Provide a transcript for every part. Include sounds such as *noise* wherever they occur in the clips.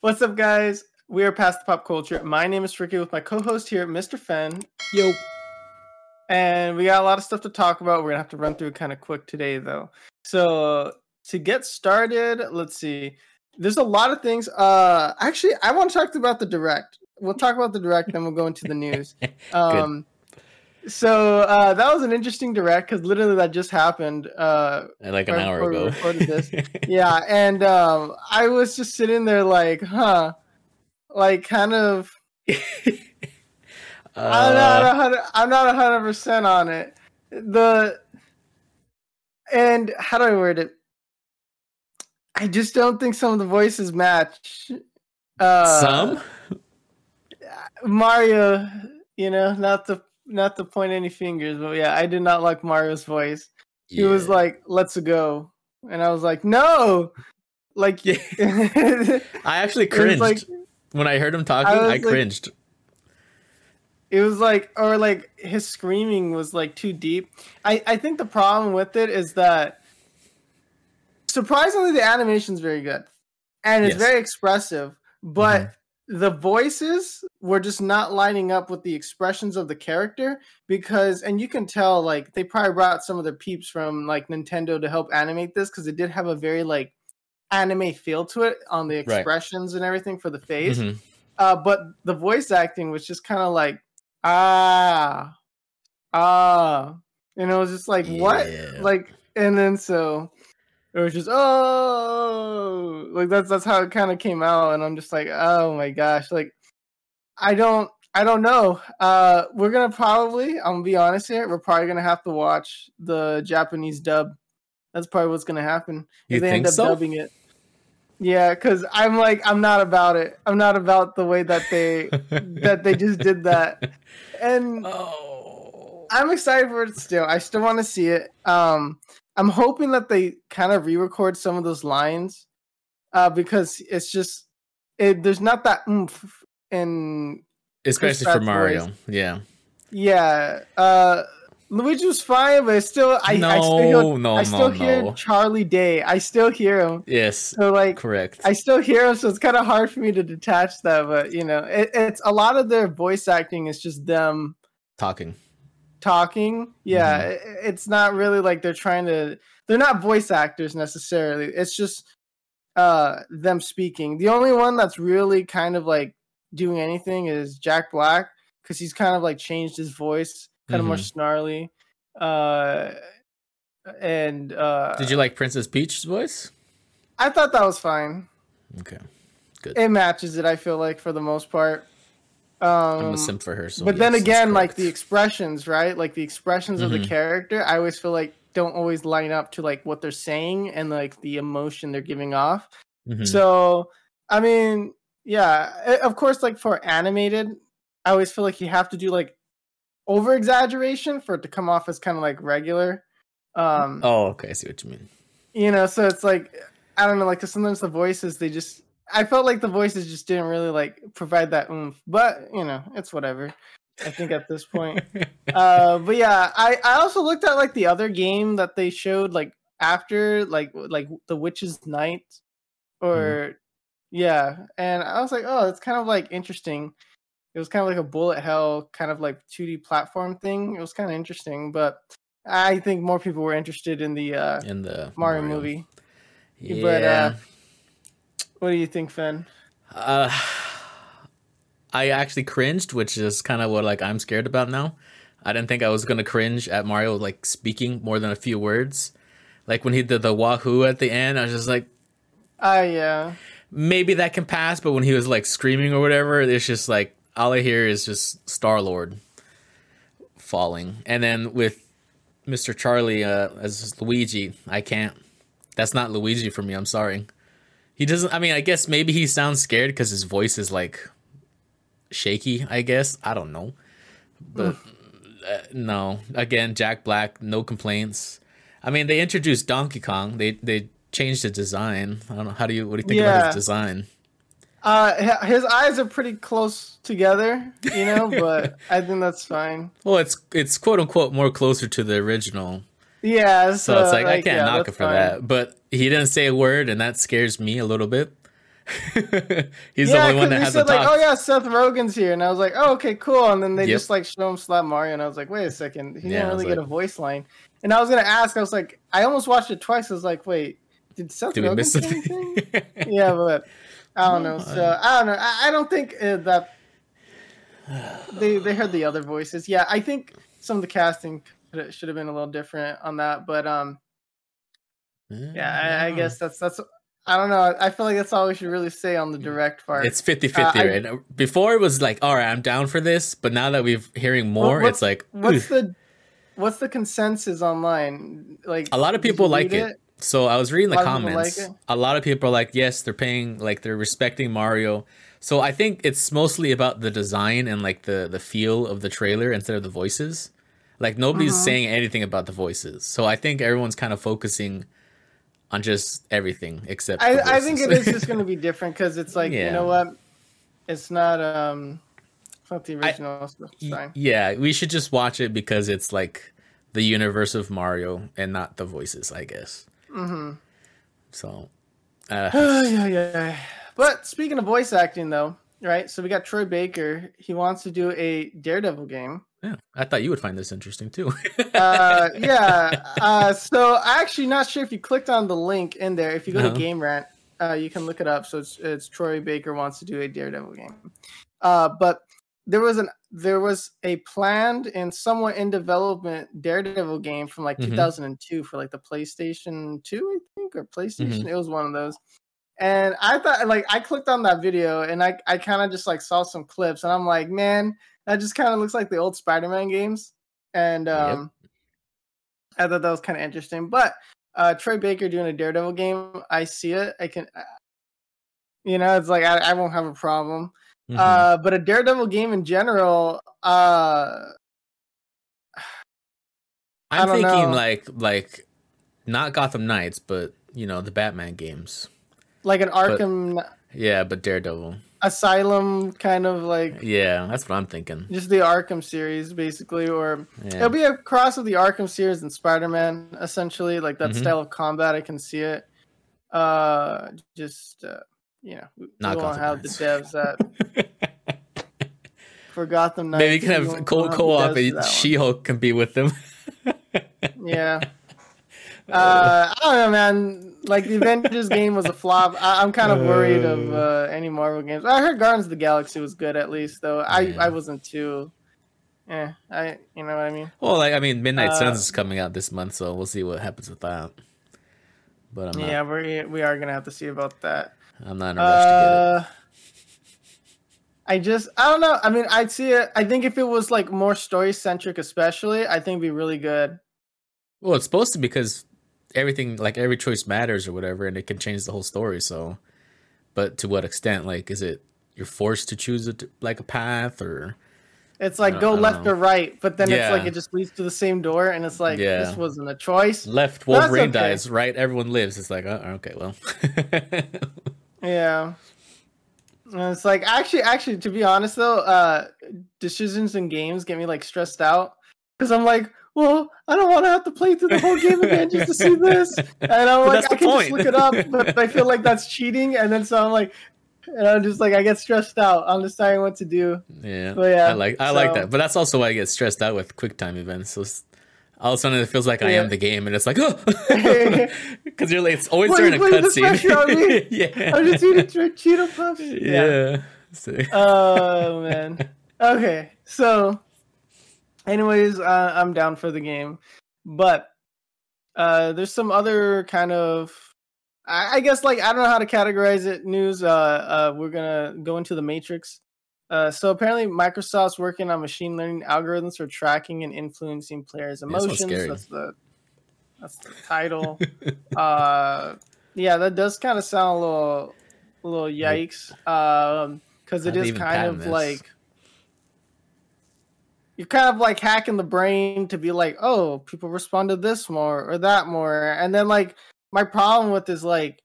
What's up, guys? We are past the pop culture. My name is Ricky with my co-host here, Mr. Fen, Yo. and we got a lot of stuff to talk about. We're gonna have to run through it kind of quick today, though. So to get started, let's see. There's a lot of things. Uh, actually, I want to talk about the direct. We'll talk about the direct, then we'll go into the news. *laughs* Um, so uh, that was an interesting direct because literally that just happened. Uh, like an right hour ago. this. *laughs* yeah, and um, I was just sitting there like, huh, like kind of. *laughs* I'm not Uh, hundred. I'm not a hundred percent on it. The and how do I word it? I just don't think some of the voices match. Uh, some? Mario, you know, not to not to point any fingers, but yeah, I did not like Mario's voice. He was like, "Let's go," and I was like, "No!" Like, Yeah. *laughs* I actually *laughs* cringed like when I heard him talking. I I, like- cringed. it was like, or like his screaming was like too deep. I I think the problem with it is that surprisingly the animation's very good and it's Yes. very expressive, but mm-hmm. The voices were just not lining up with the expressions of the character because and you can tell like they probably brought some of the peeps from like Nintendo to help animate this because it did have a very like anime feel to it on the Right. expressions and everything for the face. Mhm. Uh, but the voice acting was just kind of like ah ah, and it was just like what like, and then so it was just oh like that's that's how it kind of came out, and I'm just like oh my gosh, like I don't I don't know. Uh, we're gonna probably I'm gonna be honest here, we're probably gonna have to watch the Japanese dub. That's probably what's gonna happen You if they end up so? dubbing it. Yeah, because I'm like I'm not about it. I'm not about the way that they *laughs* that they just did that, and Oh. I'm excited for it still. I still want to see it. Um, I'm hoping that they kind of re-record some of those lines, uh, because it's just it. There's not that oomph in Especially for Mario. voice. Yeah. yeah. Uh, Luigi was fine, but still I I still hear, No, no, I still no, hear no. Charlie Day. I still hear him. Yes. So like Correct. I still hear him, so it's kind of hard for me to detach that. But you know, it, it's a lot of their voice acting is just them Talking. Talking. Yeah, Mm-hmm. it's not really like they're trying to. They're not voice actors necessarily. It's just uh them speaking. The only one that's really kind of like doing anything is Jack Black because he's kind of like changed his voice, kind of more snarly. Uh, and uh, Did you like Princess Peach's voice? I thought that was fine. Okay. Good. It matches it. I feel like for the most part. Um, I'm a simp for her. So but then yes, that's again, like the expressions, right? Like the expressions of the Mhm. character, I always feel like don't always line up to like what they're saying and like the emotion they're giving off. Mhm. So, I mean, yeah, of course, like for animated, I always feel like you have to do like over exaggeration for it to come off as kind of like regular. Um, Oh, okay. I see what you mean. you know, so it's like I don't know, like sometimes the voices they just I felt like the voices just didn't really like provide that oomph, but you know, it's whatever. I think at this point. *laughs* uh but yeah, I I also looked at like the other game that they showed like after like like the Witch's Night or yeah, and I was like, "Oh, it's kind of like interesting." It was kind of like a bullet hell kind of like 2D platform thing. It was kind of interesting, but I think more people were interested in the uh In the Mario, movie. Yeah. But, uh, What do you think, Fen? Uh, *sighs* I actually cringed, which is kind of what like I'm scared about now. I didn't think I was gonna cringe at Mario like speaking more than a few words. Like when he did the wahoo at the end, I was just like, Ah, yeah. maybe that can pass. But when he was like screaming or whatever, it's just like all I hear is just Star Lord falling. And then with Mr. Charlie uh, as Luigi, I can't. That's not Luigi for me. I'm sorry. He doesn't. I mean, I guess maybe he sounds scared because his voice is like shaky. I guess I don't know, but uh, no. Again, Jack Black, no complaints. I mean, they introduced Donkey Kong. They they changed the design. I don't know. How do you? What do you think about his design? Uh, his eyes are pretty close together, you know, *laughs* but I think that's fine. Well, it's it's quote unquote more closer to the original. Yeah, So it's like, I can't yeah, knock it for fine. that. But he didn't say a word, and that scares me a little bit. *laughs* He's yeah, the only one that has said like, talk. oh yeah, Seth Rogen's here, and I was like, oh okay, cool. And then they Yep. just like show him slap Mario, and I was like, wait a second, he Yeah, didn't really get like- a voice line. And I was gonna ask, I was like, I almost watched it twice. I was like, wait, did Seth Did Rogen say anything? *laughs* yeah, but I don't know. So I don't know. I, I don't think uh, that *sighs* they they heard the other voices. Yeah, I think some of the casting could- should have been a little different on that, but um, yeah, I, I guess that's that's. I don't know. I feel like that's all we should really say on the direct part. It's 50 50 Uh, I- before it was like all right i'm down for this but now that we've hearing more it's like what's the what's the consensus online? Like a lot of people like read it. so i was reading the A lot of people comments like a lot of people are like yes they're paying like they're respecting mario so i think it's mostly about the design and like the the feel of the trailer instead of the voices like nobody's Mhm. saying anything about the voices so i think everyone's kind of focusing on just everything except the I, I think it is just going to be different because it's like you know what, it's not um, it's not the original. so it's Y- Yeah, we should just watch it because it's like the universe of Mario and not the voices, I guess. Mm-hmm. So, uh, *sighs* yeah, yeah. But speaking of voice acting, though, right? So we got Troy Baker. He wants to do a Daredevil game. Yeah, I thought you would find this interesting too. Uh, *laughs* yeah. Uh, so I'm actually not sure if you clicked on the link in there. If you go Uh-huh. to Game Rant, uh, you can look it up. So it's it's Troy Baker wants to do a Daredevil game. Uh, but there was an there was a planned and somewhat in development Daredevil game from like Mhm. 2002 for like the PlayStation 2, I think, or PlayStation. Mm-hmm. It was one of those. And I thought, like, I clicked on that video and I, I kind of just like saw some clips and I'm like, man, that just kind of looks like the old Spider-Man games. And Yep. um, I thought that was kind of interesting. But uh, Troy Baker doing a Daredevil game, I see it. I can, uh, you know, it's like I, I won't have a problem. Mhm. Uh, but a Daredevil game in general, uh, *sighs* I'm thinking know. like like not Gotham Knights, but you know the Batman games. like an Arkham Yeah, but Daredevil. Asylum kind of like Yeah, that's what I'm thinking. just the Arkham series, basically, or Yeah. it'll be a cross of the Arkham series and Spider-Man, essentially, like that Mhm. style of combat. I can see it. Uh, just uh, you know, we, we Not won't have the devs that *laughs* for Gotham Knights. Maybe you can have co we won't have co op the and. She Hulk can be with them. *laughs* Yeah. Uh, I don't know, man. Like the Avengers game was a flop. I, I'm kind of worried of uh, any Marvel games. I heard Guardians of the Galaxy was good at least, though. I Yeah. I wasn't too. Yeah, I you know what I mean. Well, like I mean, Midnight Uh, Suns is coming out this month, so we'll see what happens with that. But I'm not. Yeah, we we are gonna have to see about that. I'm not in a rush to get it. Uh, I just I don't know. I mean, I'd see it. I think if it was like more story centric, especially, I think it'd be really good. Well, it's supposed to because everything, like every choice matters or whatever, and it can change the whole story. So, but to what extent? Like, is it you're forced to choose a like a path or? It's like go left know. or right, but then it's like it just leads to the same door, and it's like Yeah. this wasn't a choice. Left Wolverine okay. dies, right? Everyone lives. It's like, oh, okay, well. *laughs* Yeah. And it's like actually, actually, to be honest though, uh, decisions in games get me like stressed out because I'm like, well, I don't want to have to play through the whole game again just to see *laughs* this, and I'm like, I can just look it up, but I feel like that's cheating, and then so I'm like, and I'm just like, I get stressed out. I'm deciding what to do. yeah, But yeah, I like I like that, but that's also why I get stressed out with quick time events. So all of a sudden it feels like I am the game, and it's like, oh, because *laughs* you're like, it's always during a putting this pressure on me? cutscene. *laughs* yeah, I'm just eating Che- Cheeto puffs. yeah. So- oh man. Okay, so, anyways, uh, I'm down for the game, but uh, there's some other kind of, I, I guess, like I don't know how to categorize it. News. Uh, uh, we're gonna go into the Matrix. Uh, so apparently, Microsoft's working on machine learning algorithms for tracking and influencing players' Yeah, emotions. scary. that's the that's the title. *laughs* uh, yeah, that does kind of sound a little, a little yikes. Um, because it is kind of this? like you're kind of like hacking the brain to be like, oh, people respond to this more or that more, and then like my problem with is like,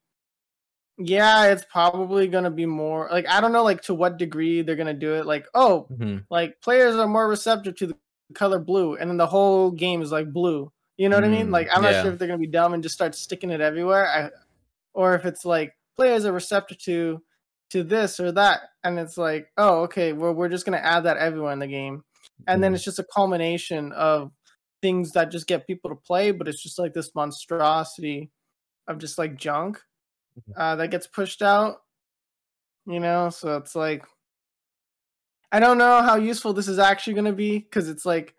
yeah, it's probably gonna be more like I don't know like to what degree they're gonna do it. Like, oh, Mhm. like players are more receptive to the color blue, and then the whole game is like blue. You know what I mean? Mm, Like, I'm not yeah. sure if they're gonna be dumb and just start sticking it everywhere, I, or if it's like players are receptive to to this or that, and it's like, oh, okay, well, we're just gonna add that everywhere in the game, and then Mhm. it's just a culmination of things that just get people to play, but it's just like this monstrosity of just like junk Mhm. uh, that gets pushed out. You know, so it's like I don't know how useful this is actually going to be because it's like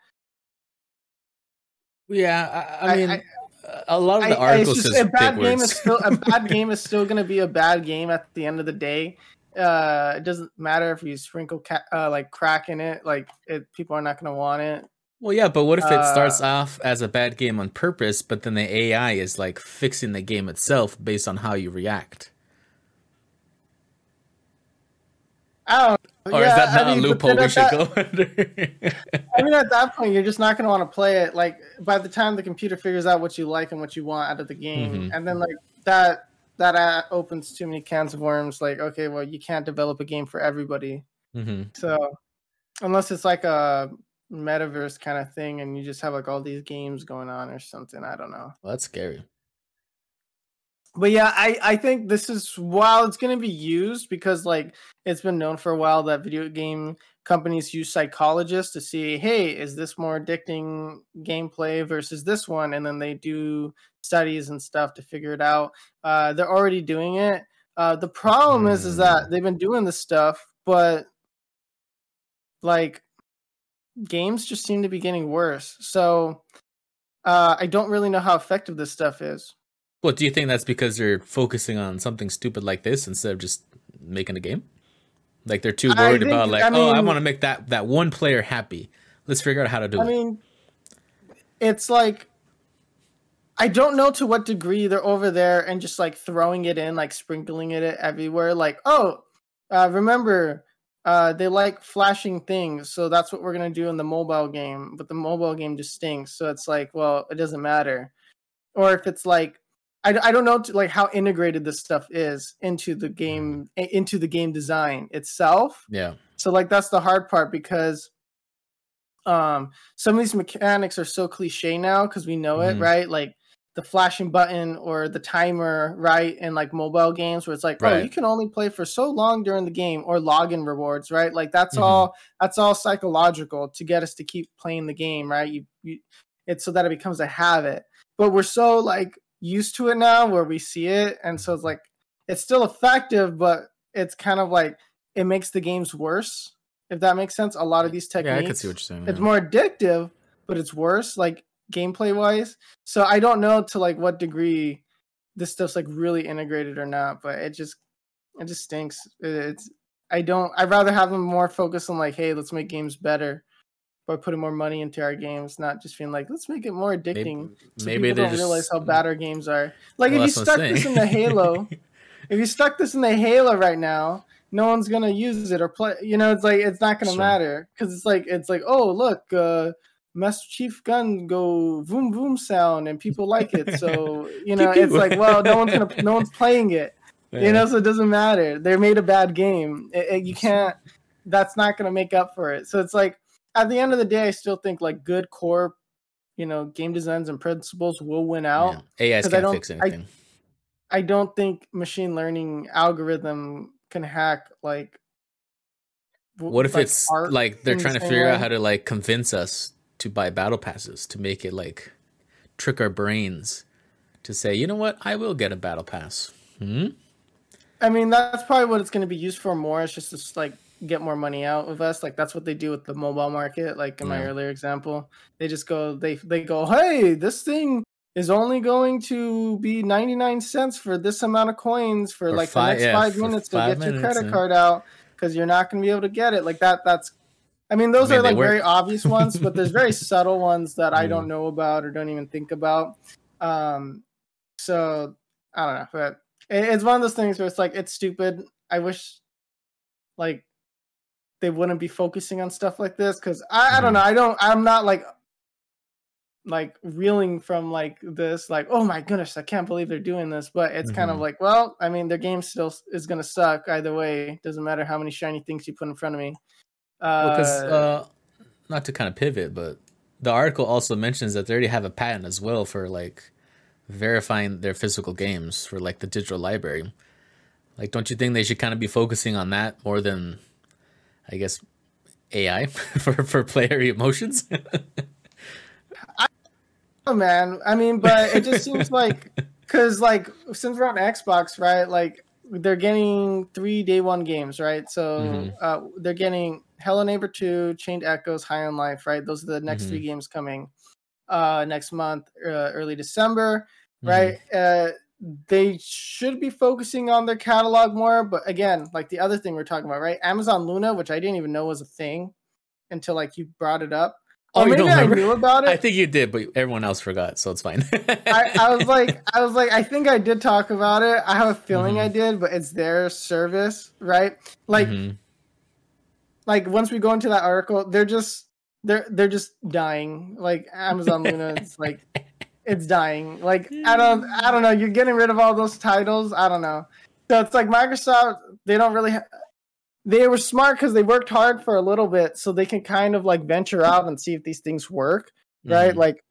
Yeah, I, I mean, I- a lot of the I- articles just, just a bad game words. is still a bad *laughs* game is still going to be a bad game at the end of the day. Uh, it doesn't matter if you sprinkle ca- uh, like crack in it, like it, people are not going to want it. Well, yeah, but what if it starts Uh, off as a bad game on purpose, but then the AI is like fixing the game itself based on how you react? I don't. Or yeah, is that I not mean, a loophole we should that- go *laughs* under? I mean, at that point, you're just not going to want to play it. Like by the time the computer figures out what you like and what you want out of the game, Mhm. and then like that that uh, opens too many cans of worms. Like, okay, well, you can't develop a game for everybody. hmm So unless it's like a metaverse kind of thing, and you just have like all these games going on or something, I don't know. Well, that's scary. But yeah, I I think this is while it's going to be used because like it's been known for a while that video game companies use psychologists to see, hey, is this more addicting gameplay versus this one, and then they do studies and stuff to figure it out. Uh, they're already doing it. Uh, the problem is, is that Hmm. they've been doing this stuff, but like games just seem to be getting worse. So uh, I don't really know how effective this stuff is. Well, do you think that's because they're focusing on something stupid like this instead of just making a game? Like they're too worried think- about like, I oh, I want to make that that one player happy. Let's figure out how to do I it. I mean, it's like I don't know to what degree they're over there and just like throwing it in, like sprinkling it everywhere. Like, oh, uh, remember, uh, they like flashing things, so that's what we're gonna do in the mobile game. But the mobile game just stinks, so it's like, well, it doesn't matter. Or if it's like, I, I don't know to, like how integrated this stuff is into the game into the game design itself yeah. so like that's the hard part because um some of these mechanics are so cliche now because we know it Mhm. right like the flashing button or the timer right in like mobile games where it's like oh you can only play for so long during the game or login rewards right like that's Mhm. all that's all psychological to get us to keep playing the game right you, you it's so that it becomes a habit but we're so like used to it now where we see it and so it's like it's still effective but it's kind of like it makes the games worse if that makes sense a lot of these techniques Yeah, I can see what you're saying. it's yeah. more addictive but it's worse like gameplay wise so i don't know to like what degree this stuff's like really integrated or not but it just it just stinks it's i don't i'd rather have them more focused on like hey let's make games better by putting more money into our games not just feeling like let's make it more addicting Maybe, so maybe people don't just realize how bad our games are like Well, if you that's what I'm stuck this in the halo *laughs* if you stuck this in the Halo right now, no one's gonna use it or play. You know, it's like it's not gonna Sure. matter because it's like it's like oh look, uh, Master Chief gun go boom boom sound and people like it. So *laughs* you know, it's like well, no one's gonna no one's playing it. Yeah. *laughs* You know, so it doesn't matter. They made a bad game. It- it- you can't. That's not gonna make up for it. So it's like at the end of the day, I still think like good core, you know, game designs and principles will win out. Yeah. AIs 'cause I can't don't- fix I- anything. I don't think machine learning algorithm can hack like. what if like, it's like they're in the trying to figure way? out how to like convince us to buy battle passes to make it like trick our brains to say, you know what, I will get a battle pass. Hmm? I mean, that's probably what it's going to be used for more. It's just this like get more money out of us. Like that's what they do with the mobile market. Like in my earlier example, they just go they they go, hey, this thing is only going to be ninety nine cents for this amount of coins for, For like five- the next yeah, five minutes to get your credit yeah. card out because you're not going to be able to get it. Like that. That's. I mean, those I mean, are like work. very obvious *laughs* ones, but there's very subtle ones that I don't know about or don't even think about. Um, so I don't know, but it- it's one of those things where it's like it's stupid. I wish like they wouldn't be focusing on stuff like this because I, I don't Mhm. know. I don't. I'm not like like reeling from like this. Like oh my goodness, I can't believe they're doing this. But it's kind of Mhm. like well, I mean, their game still is gonna suck either way. Doesn't matter how many shiny things you put in front of me. Uh, Because uh, not to kind of pivot, but the article also mentions that they already have a patent as well for like verifying their physical games for like the digital library. Like, don't you think they should kind of be focusing on that more than, I guess, AI *laughs* for for player emotions? *laughs* oh man, I mean, but it just seems like *laughs* because like since we're on Xbox, right? Like they're getting three day one games, right? So Mhm. uh, they're getting Hello Neighbor Two, Chained Echoes, High on Life, right? Those are the next Mhm. three games coming uh next month, uh, early December, Mm-hmm. right? They should be focusing on their catalog more, but again, like the other thing we're talking about, right? Amazon Luna, which I didn't even know was a thing until like you brought it up. Oh, Or you maybe don't I knew about it. I think you did, but everyone else forgot, so it's fine. *laughs* I, I was like, I was like, I think I did talk about it. I have a feeling Mhm. I did, but it's their service, right? Like, Mhm. like once we go into that article, they're just they're they're just dying. Like Amazon Luna, it's like *laughs* it's dying. Like I don't I don't know. You're getting rid of all those titles. I don't know. So it's like Microsoft. They don't really. Ha- they were smart because they worked hard for a little bit, so they can kind of like venture out and see if these things work right? Mhm. Like,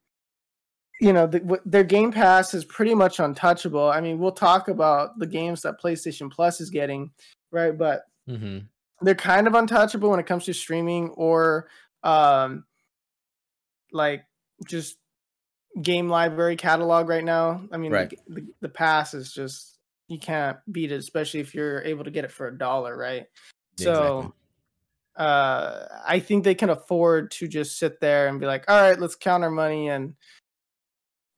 you know, the, their Game Pass is pretty much untouchable. I mean, we'll talk about the games that PlayStation Plus is getting, right? But Mhm. they're kind of untouchable when it comes to streaming or, um, like just game library catalog right now. I mean, Right. the, the, the pass is just you can't beat it, especially if you're able to get it for a dollar, right? Yeah, So exactly. uh I think they can afford to just sit there and be like, all right, let's count our money and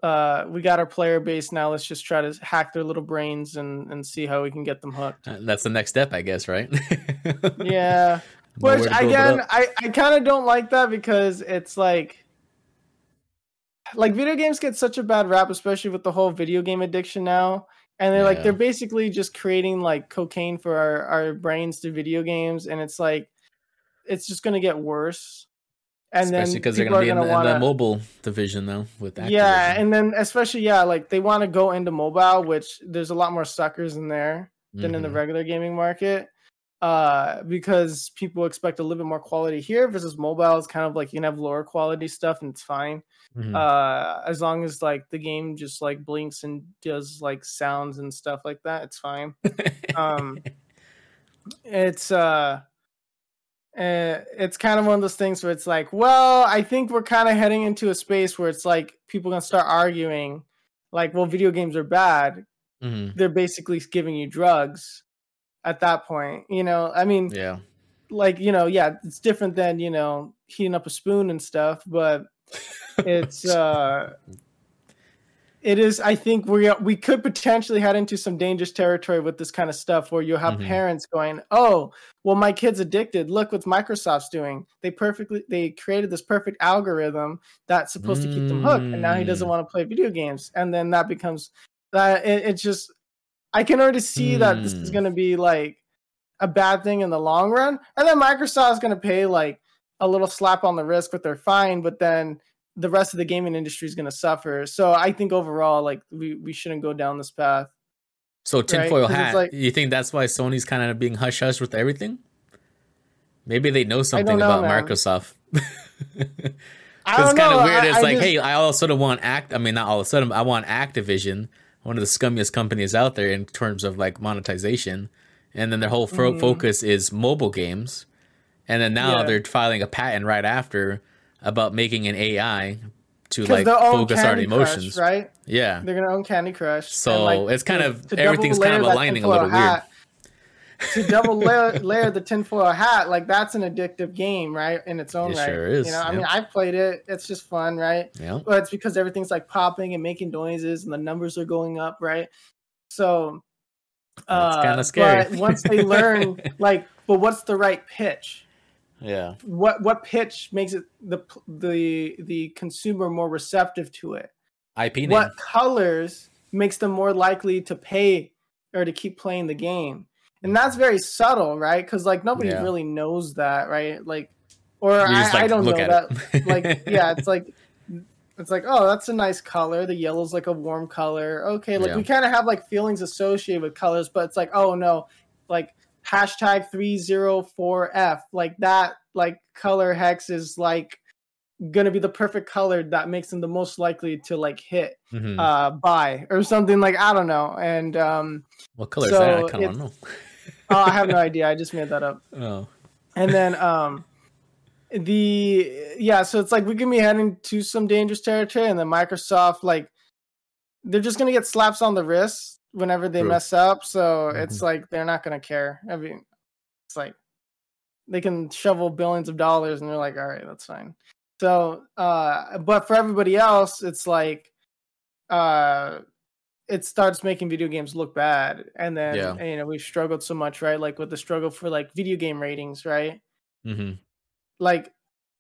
uh we got our player base now. Let's just try to hack their little brains and and see how we can get them hooked. Uh, That's the next step, I guess, right? Yeah. *laughs* Which to build it again. I I kind of don't like that because it's like like video games get such a bad rap, especially with the whole video game addiction now. And they're like they're basically just creating like cocaine for our, our brains to video games, and it's like it's just gonna get worse. And especially then because they're going to be in, gonna the, in the wanna- mobile division though with Activision. yeah, and then especially yeah, like they want to go into mobile, which there's a lot more suckers in there than in the Mhm. regular gaming market uh because people expect a little bit more quality here versus mobile is kind of like you can have lower quality stuff and it's fine Mhm. uh as long as like the game just like blinks and does like sounds and stuff like that it's fine *laughs* um it's uh uh, it's kind of one of those things where it's like, well, I think we're kind of heading into a space where it's like people gonna start arguing, like, well, video games are bad, Mhm. they're basically giving you drugs at that point you know i mean Yeah. like you know yeah it's different than you know heating up a spoon and stuff but *laughs* it's uh it is i think we we could potentially head into some dangerous territory with this kind of stuff where you have Mhm. parents going oh well my kid's addicted look what microsoft's doing they perfectly they created this perfect algorithm that's supposed to keep them hooked and now he doesn't Mm. want to play video games and then that becomes that it, it's just i can already see that this is Mm. going to be like a bad thing in the long run and then Microsoft is going to pay like a little slap on the wrist with their fine but then the rest of the gaming industry is going to suffer so i think overall like we, we shouldn't go down this path So tinfoil it's hat. like- you think that's why Sony's kind of being hush hush with everything? Maybe they know something know, about man. Microsoft. I *laughs* it's don't kind of know, weird. It's I like, just- hey, I all of a sudden want Act. I mean, not all of a sudden. I want Activision, one of the scummiest companies out there in terms of like monetization, and then their whole fo- Mhm. focus is mobile games, and then now Yeah. they're filing a patent right after about making an AI to like focus on emotions. Crush, right Yeah, they're going to own candy crush So, and, like, it's kind to- of- everything's kind of aligning a little weird. hat- to double layer, layer the tinfoil hat, like that's an addictive game, right? In its own It right. sure is, You know, I mean, I've played it. It's just fun, right? yeah. But it's because everything's like popping and making noises, and the numbers are going up, right? So That's uh, kinda scary. But once they learn, *laughs* like, but what's the right pitch? Yeah. What what pitch makes it the the the consumer more receptive to it? IP name. what colors makes them more likely to pay or to keep playing the game and that's very subtle right because like nobody Yeah. really knows that right like or I, like, I don't know at that like *laughs* yeah it's like it's like oh that's a nice color the yellow's like a warm color okay like Yeah. we kind of have like feelings associated with colors but it's like oh no like hashtag 304f like that like color hex is like gonna be the perfect color that makes them the most likely to like hit Mhm. uh buy or something like I don't know. And um what color is that? I kind of it's- want oh, I have no idea. I just made that up. know. *laughs* And then um the yeah, so it's like we can be heading to some dangerous territory, and then Microsoft like they're just gonna get slaps on the wrist whenever they True. mess up. So Mhm. it's like they're not gonna care. I mean, it's like they can shovel billions of dollars, and they're like, all right, that's fine. So, uh, but for everybody else, it's like, uh, it starts making video games look bad, and then Yeah. you know we've struggled so much, right? Like with the struggle for like video game ratings, right? hmm like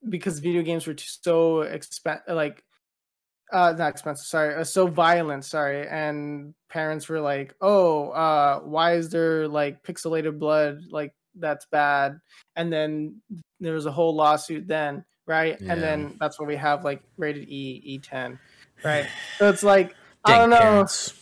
because video games were too, so expen like uh not expensive sorry uh, so violent sorry and parents were like oh uh why is there like pixelated blood like that's bad and then there was a whole lawsuit then right Yeah. and then that's where we have like rated e e10 right *sighs* so it's like i don't know. parents.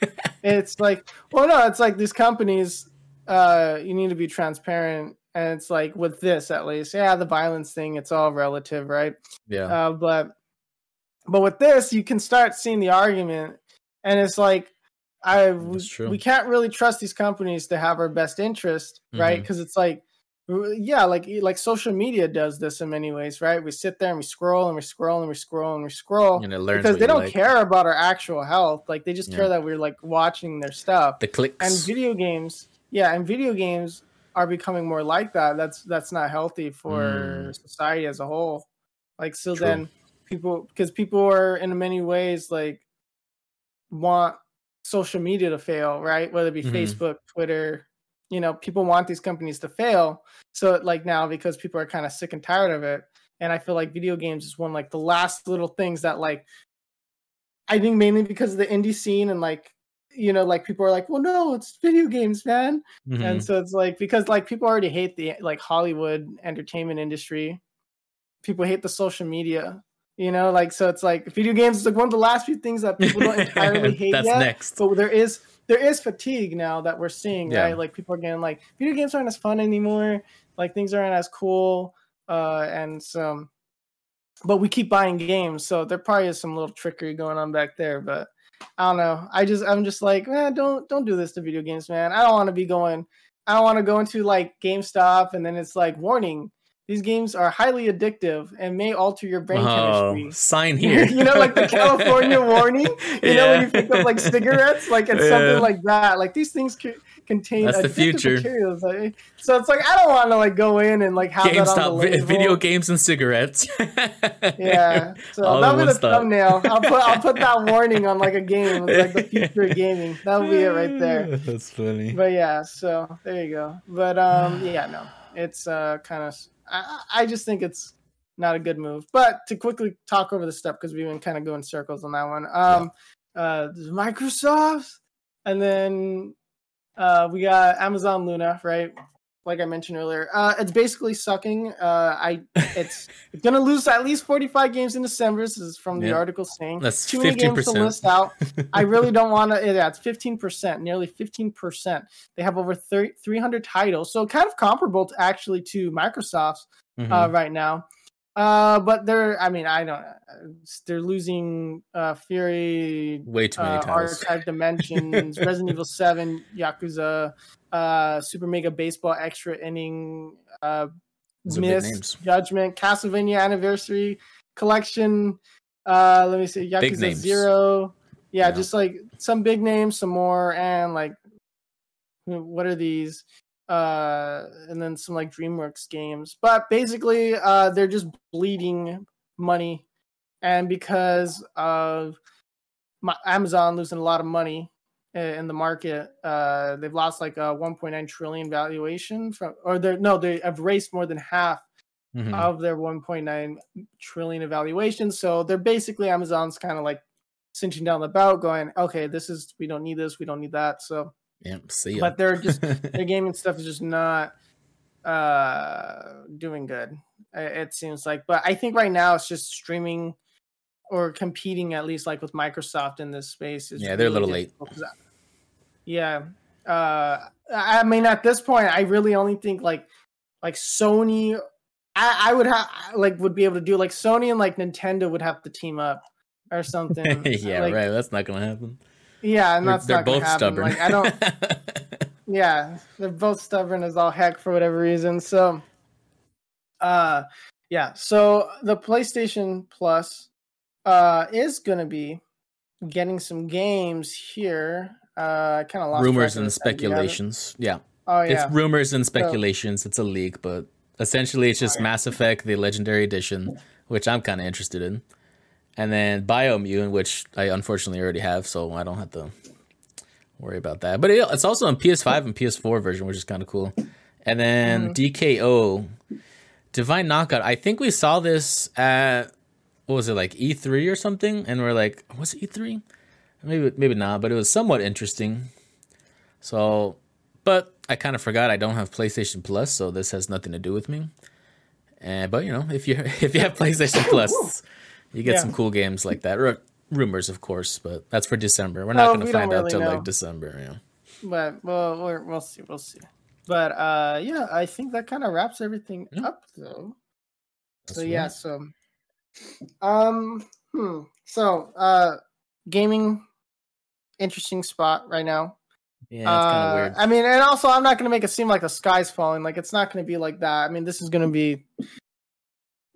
*laughs* it's like well no it's like these companies uh you need to be transparent. And it's like with this at least yeah the violence thing it's all relative right? Yeah. uh but but with this you can start seeing the argument. And it's like i we, we can't really trust these companies to have our best interest right? Because it's like yeah like like social media does this in many ways right we sit there and we scroll and we scroll and we scroll and we scroll and it learns because they don't like. care about our actual health like they just Yeah. care that we're like watching their stuff The clicks. and video games yeah and video games are becoming more like that that's that's not healthy for Mm. society as a whole like so True. then people because people are in many ways like want social media to fail right whether it be Mhm. facebook twitter you know people want these companies to fail so like now because people are kind of sick and tired of it and i feel like video games is one like the last little things that like i think mainly because of the indie scene and like you know like people are like well no it's video games man Mhm. and so it's like because like people already hate the like hollywood entertainment industry people hate the social media you know like so it's like video games is like one of the last few things that people don't *laughs* entirely hate That's yet next. but there is there is fatigue now that we're seeing Yeah. right? Like people are getting like video games aren't as fun anymore. Like things aren't as cool uh and so but we keep buying games so there probably is some little trickery going on back there but i don't know. I just i'm just like man don't don't do this to video games man. I don't want to be going i don't want to go into like gamestop and then it's like warning these games are highly addictive and may alter your brain Oh, chemistry sign *laughs* here. you know, like the California *laughs* warning. You know, when you pick up like cigarettes, like it's Yeah. something like that. Like these things c- contain That's the addictive future. materials. like- so it's like I don't want to like go in and like have that on the GameStop, label. video games and cigarettes. *laughs* Yeah, so All that'll be the stop. thumbnail. I'll put I'll put that warning on like a game, It's like the future of gaming. That'll be it right there. That's funny. But yeah, so there you go. But um, *sighs* yeah, no, it's uh kind of. I I just think it's not a good move. But to quickly talk over the stuff because we've been kind of going circles on that one. Um, uh, there's Microsoft, and then uh, we got Amazon Luna, right? Like I mentioned earlier, uh, it's basically sucking. Uh, I it's *laughs* it's gonna lose at least 45 games in December. This is from the Yeah. article saying That's too many games to 15%. list out. I really *laughs* don't want to. Yeah, it's 15%, nearly 15%. They have over 30, 300 titles, so kind of comparable to actually to Microsoft's Mhm. uh, right now. Uh, but they're, I mean, I don't. They're losing uh, Furi, Way too many uh, titles. Archive Dimensions, Resident Evil 7, *laughs* Yakuza, uh, Super Mega Baseball Extra Inning, uh, Those are big Miss. Judgment, Castlevania Anniversary Collection. Uh, let me see, Yakuza. Zero. Yeah, Yeah. just like some big names, some more, and like, what are these? Uh, and then some like DreamWorks games. But basically, uh, they're just bleeding money, and because of my, Amazon losing a lot of money in the market, uh, they've lost like a 1.9 trillion valuation from, or they're no, they have raised more than half Mhm. of their 1.9 trillion evaluation. So they're basically Amazon's kind of like cinching down the belt, going, okay, this is we don't need this, we don't need that. So, yeah, see ya. but they're just *laughs* their gaming stuff is just not uh doing good. It seems like, but I think right now it's just streaming or competing at least like with Microsoft in this space. Is Yeah, they're a little late. difficult 'cause I- Yeah, uh, I mean, at this point, I really only think like like Sony I, I would have like would be able to do like Sony and like Nintendo would have to team up or something. *laughs* yeah, like, right. That's not gonna happen. Yeah, and They're, that's they're not both happen. stubborn. Like I don't. *laughs* yeah, they're both stubborn as all heck for whatever reason. So, uh, yeah. So the PlayStation Plus, uh, is gonna be getting some games here. Uh, kind of lost rumors and this. Do you have it? speculations. Yeah. Oh yeah. It's rumors and speculations. it's a leak, but essentially it's just. Mass Effect, the Legendary Edition, which I'm kind of interested in, and then Biomutant, which I unfortunately already have, so I don't have to worry about that. But it, it's also on PS5 and PS4 version, which is kind of cool. And then Mm-hmm. DKO, Divine Knockout. I think we saw this at what was it like E3 or something, and we're like, was it E3? Maybe maybe not, but it was somewhat interesting. So, but I kind of forgot I don't have PlayStation Plus, so this has nothing to do with me. And but you know, if you *laughs* if you have PlayStation Plus, you get Yeah. some cool games like that. Ru- rumors, of course, but that's for December. We're not going to we find out really till know. like December. Yeah. but well, we're, we'll see, we'll see. But uh, yeah, I think that kind of wraps everything Yeah. up, though. That's so yeah, so um, hmm. so uh, gaming, interesting spot right now. Yeah, it's kind of Uh, weird. I mean, and also, I'm not going to make it seem like the sky's falling. Like, it's not going to be like that. I mean, this is going to be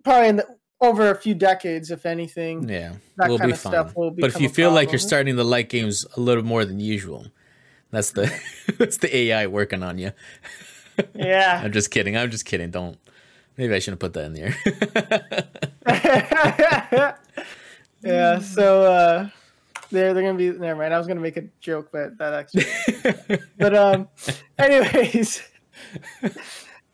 probably in the, over a few decades, if anything. Yeah, that we'll kind be of fine. stuff will But if you a feel like you're starting to like games a little more than usual, that's the *laughs* that's the AI working on you. *laughs* Yeah. I'm just kidding. I'm just kidding. Don't. Maybe I shouldn't put that in there. *laughs* yeah. So uh, they're they're gonna be. Never mind. I was gonna make a joke, but that actually. *laughs* but um, anyways. *laughs*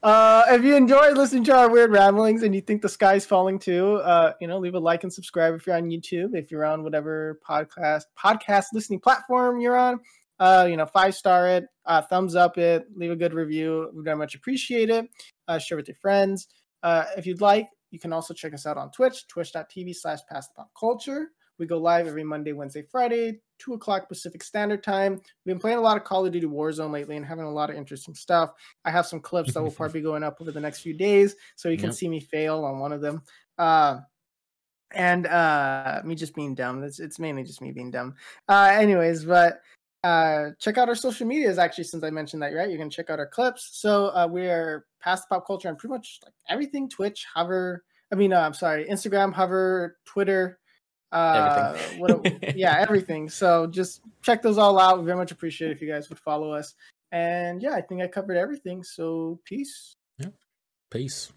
Uh, if you enjoyed listening to our weird ramblings and you think the sky's falling too, uh, you know, leave a like and subscribe if you're on YouTube. If you're on whatever podcast podcast listening platform you're on, uh, you know, five star it, uh, thumbs up it, leave a good review. We very much appreciate it. Uh, share with your friends. Uh, if you'd like, you can also check us out on Twitch, twitch.tv slash past the pop culture. We go live every Monday, Wednesday, Friday, 2 o'clock Pacific Standard Time. We've been playing a lot of Call of Duty Warzone lately and having a lot of interesting stuff. I have some clips that will *laughs* probably be going up over the next few days, so you can Yep. see me fail on one of them. Uh, and uh, me just being dumb. It's, it's mainly just me being dumb. Uh, anyways, but uh, check out our social medias actually, since I mentioned that, right? You can check out our clips. So uh, we are past pop culture on pretty much like everything Twitch, Hover. I mean, uh, I'm sorry, Instagram, Hover, Twitter. Uh, Everything. what, *laughs* yeah, everything. So just check those all out. We very much appreciate it if you guys would follow us. And yeah, I think I covered everything. So peace. yeah. Peace.